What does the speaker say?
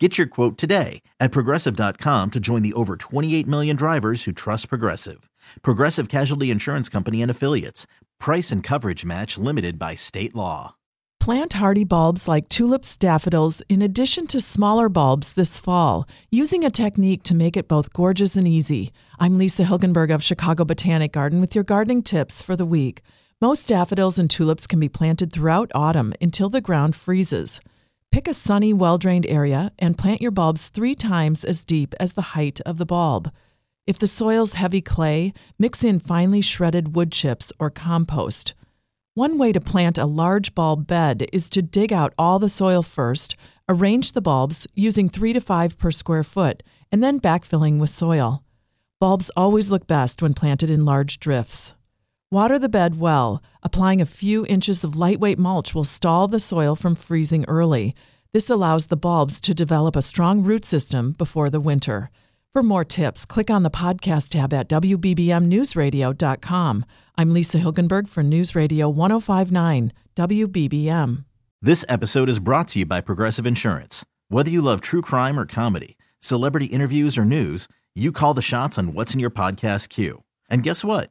Get your quote today at progressive.com to join the over 28 million drivers who trust Progressive. Progressive Casualty Insurance Company and Affiliates. Price and coverage match limited by state law. Plant hardy bulbs like tulips, daffodils, in addition to smaller bulbs this fall, using a technique to make it both gorgeous and easy. I'm Lisa Hilgenberg of Chicago Botanic Garden with your gardening tips for the week. Most daffodils and tulips can be planted throughout autumn until the ground freezes. Pick a sunny, well drained area and plant your bulbs three times as deep as the height of the bulb. If the soil's heavy clay, mix in finely shredded wood chips or compost. One way to plant a large bulb bed is to dig out all the soil first, arrange the bulbs using 3 to 5 per square foot, and then backfilling with soil. Bulbs always look best when planted in large drifts. Water the bed well. Applying a few inches of lightweight mulch will stall the soil from freezing early. This allows the bulbs to develop a strong root system before the winter. For more tips, click on the podcast tab at WBBMNewsRadio.com. I'm Lisa Hilgenberg for News Radio 1059 WBBM. This episode is brought to you by Progressive Insurance. Whether you love true crime or comedy, celebrity interviews or news, you call the shots on what's in your podcast queue. And guess what?